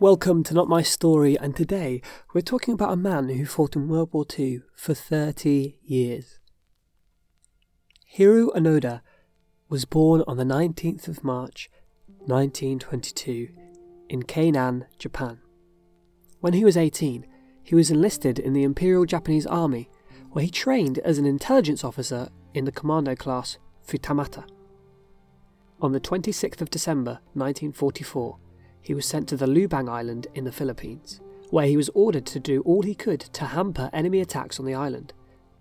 Welcome to Not My Story, and today we're talking about a man who fought in World War II for 30 years. Hiro Onoda was born on the 19th of March 1922 in Kainan, Japan. When he was 18, he was enlisted in the Imperial Japanese Army, where he trained as an intelligence officer in the commando class Futamata. On the 26th of December 1944, he was sent to the Lubang Island in the Philippines, where he was ordered to do all he could to hamper enemy attacks on the island.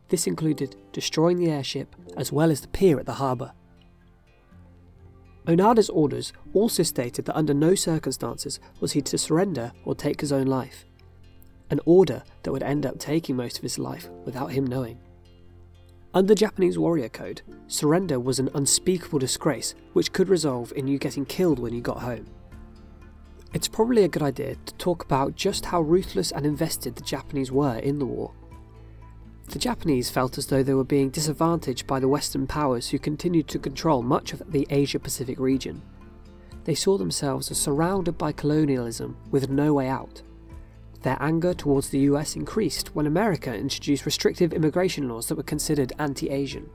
This included destroying the airship as well as the pier at the harbour. Onoda's orders also stated that under no circumstances was he to surrender or take his own life, an order that would end up taking most of his life without him knowing. Under Japanese warrior code, surrender was an unspeakable disgrace which could resolve in you getting killed when you got home. It's probably a good idea to talk about just how ruthless and invested the Japanese were in the war. The Japanese felt as though they were being disadvantaged by the Western powers who continued to control much of the Asia Pacific region. They saw themselves as surrounded by colonialism with no way out. Their anger towards the US increased when America introduced restrictive immigration laws that were considered anti Asian.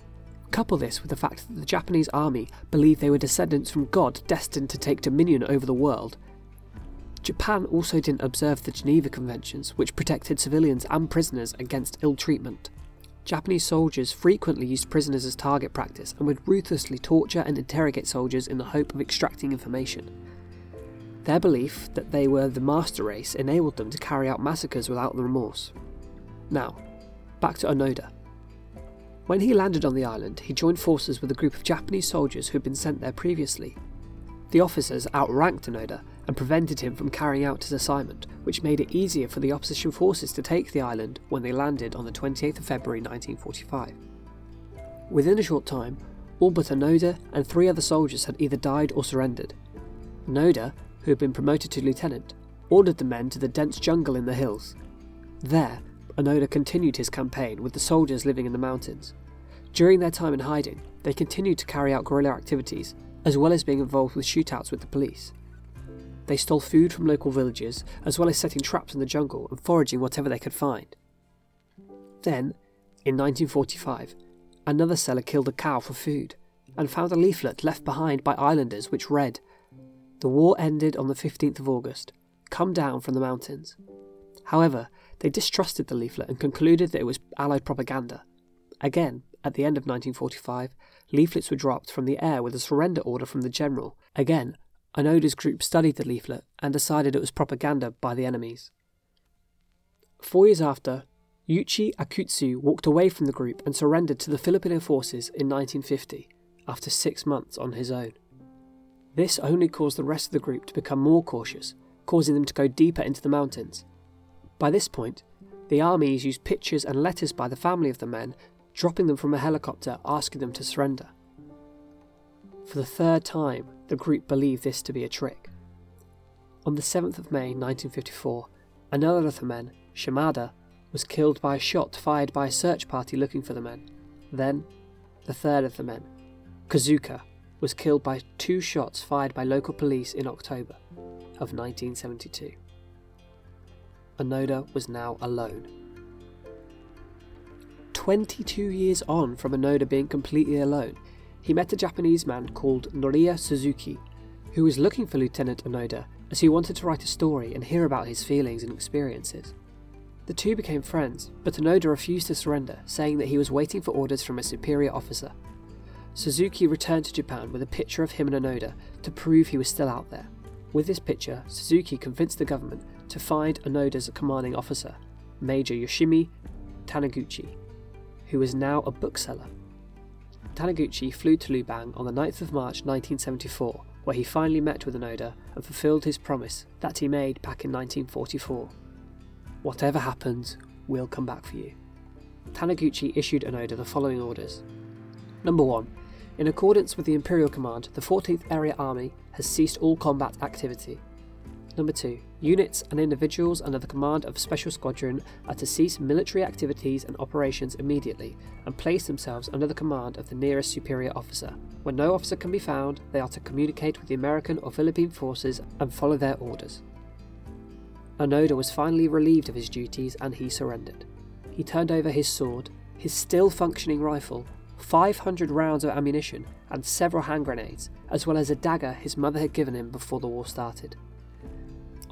Couple this with the fact that the Japanese army believed they were descendants from God destined to take dominion over the world, Japan also didn't observe the Geneva Conventions, which protected civilians and prisoners against ill treatment. Japanese soldiers frequently used prisoners as target practice and would ruthlessly torture and interrogate soldiers in the hope of extracting information. Their belief that they were the master race enabled them to carry out massacres without the remorse. Now, back to Onoda. When he landed on the island, he joined forces with a group of Japanese soldiers who had been sent there previously. The officers outranked Onoda and prevented him from carrying out his assignment, which made it easier for the opposition forces to take the island when they landed on the 28th of February 1945. Within a short time, all but Onoda and three other soldiers had either died or surrendered. Onoda, who had been promoted to lieutenant, ordered the men to the dense jungle in the hills. There, Onoda continued his campaign with the soldiers living in the mountains. During their time in hiding, they continued to carry out guerrilla activities, as well as being involved with shootouts with the police. They stole food from local villagers, as well as setting traps in the jungle and foraging whatever they could find. Then, in 1945, another seller killed a cow for food and found a leaflet left behind by islanders which read, The war ended on the 15th of August. Come down from the mountains. However, they distrusted the leaflet and concluded that it was Allied propaganda. Again, at the end of 1945, leaflets were dropped from the air with a surrender order from the general, again Onoda's group studied the leaflet and decided it was propaganda by the enemies. Four years after, Yuichi Akutsu walked away from the group and surrendered to the Filipino forces in 1950 after six months on his own. This only caused the rest of the group to become more cautious, causing them to go deeper into the mountains. By this point, the armies used pictures and letters by the family of the men, dropping them from a helicopter asking them to surrender. For the third time, the group believed this to be a trick. On the 7th of May 1954, another of the men, Shimada, was killed by a shot fired by a search party looking for the men. Then, the third of the men, Kozuka, was killed by two shots fired by local police in October of 1972. Onoda was now alone. 22 years on from Onoda being completely alone, he met a Japanese man called Norio Suzuki, who was looking for Lieutenant Onoda as he wanted to write a story and hear about his feelings and experiences. The two became friends, but Onoda refused to surrender, saying that he was waiting for orders from a superior officer. Suzuki returned to Japan with a picture of him and Onoda to prove he was still out there. With this picture, Suzuki convinced the government to find Onoda's commanding officer, Major Yoshimi Taniguchi, who was now a bookseller Taniguchi flew to Lubang on the 9th of March 1974, where he finally met with Onoda and fulfilled his promise that he made back in 1944. Whatever happens, we'll come back for you. Taniguchi issued Onoda the following orders. Number 1. In accordance with the Imperial Command, the 14th Area Army has ceased all combat activity. Number 2. Units and individuals under the command of Special Squadron are to cease military activities and operations immediately and place themselves under the command of the nearest superior officer. When no officer can be found, they are to communicate with the American or Philippine forces and follow their orders. Onoda was finally relieved of his duties and he surrendered. He turned over his sword, his still functioning rifle, 500 rounds of ammunition, and several hand grenades, as well as a dagger his mother had given him before the war started.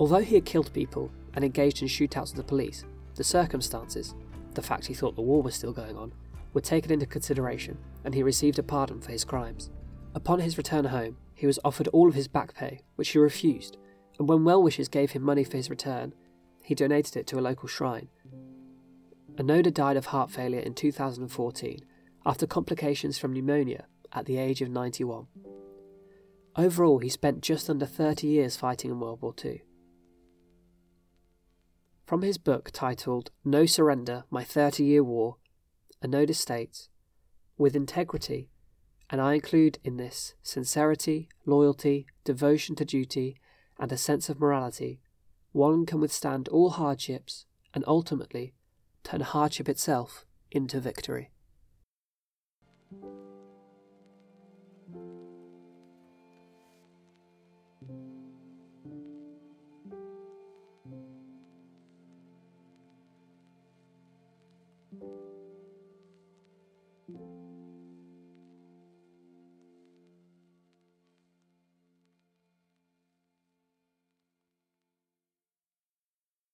Although he had killed people and engaged in shootouts with the police, the circumstances, the fact he thought the war was still going on, were taken into consideration and he received a pardon for his crimes. Upon his return home, he was offered all of his back pay, which he refused, and when well wishers gave him money for his return, he donated it to a local shrine. Onoda died of heart failure in 2014 after complications from pneumonia at the age of 91. Overall, he spent just under 30 years fighting in World War II. From his book titled No Surrender My 30 Year War, a Onoda states With integrity, and I include in this sincerity, loyalty, devotion to duty, and a sense of morality, one can withstand all hardships and ultimately turn hardship itself into victory. Thank you.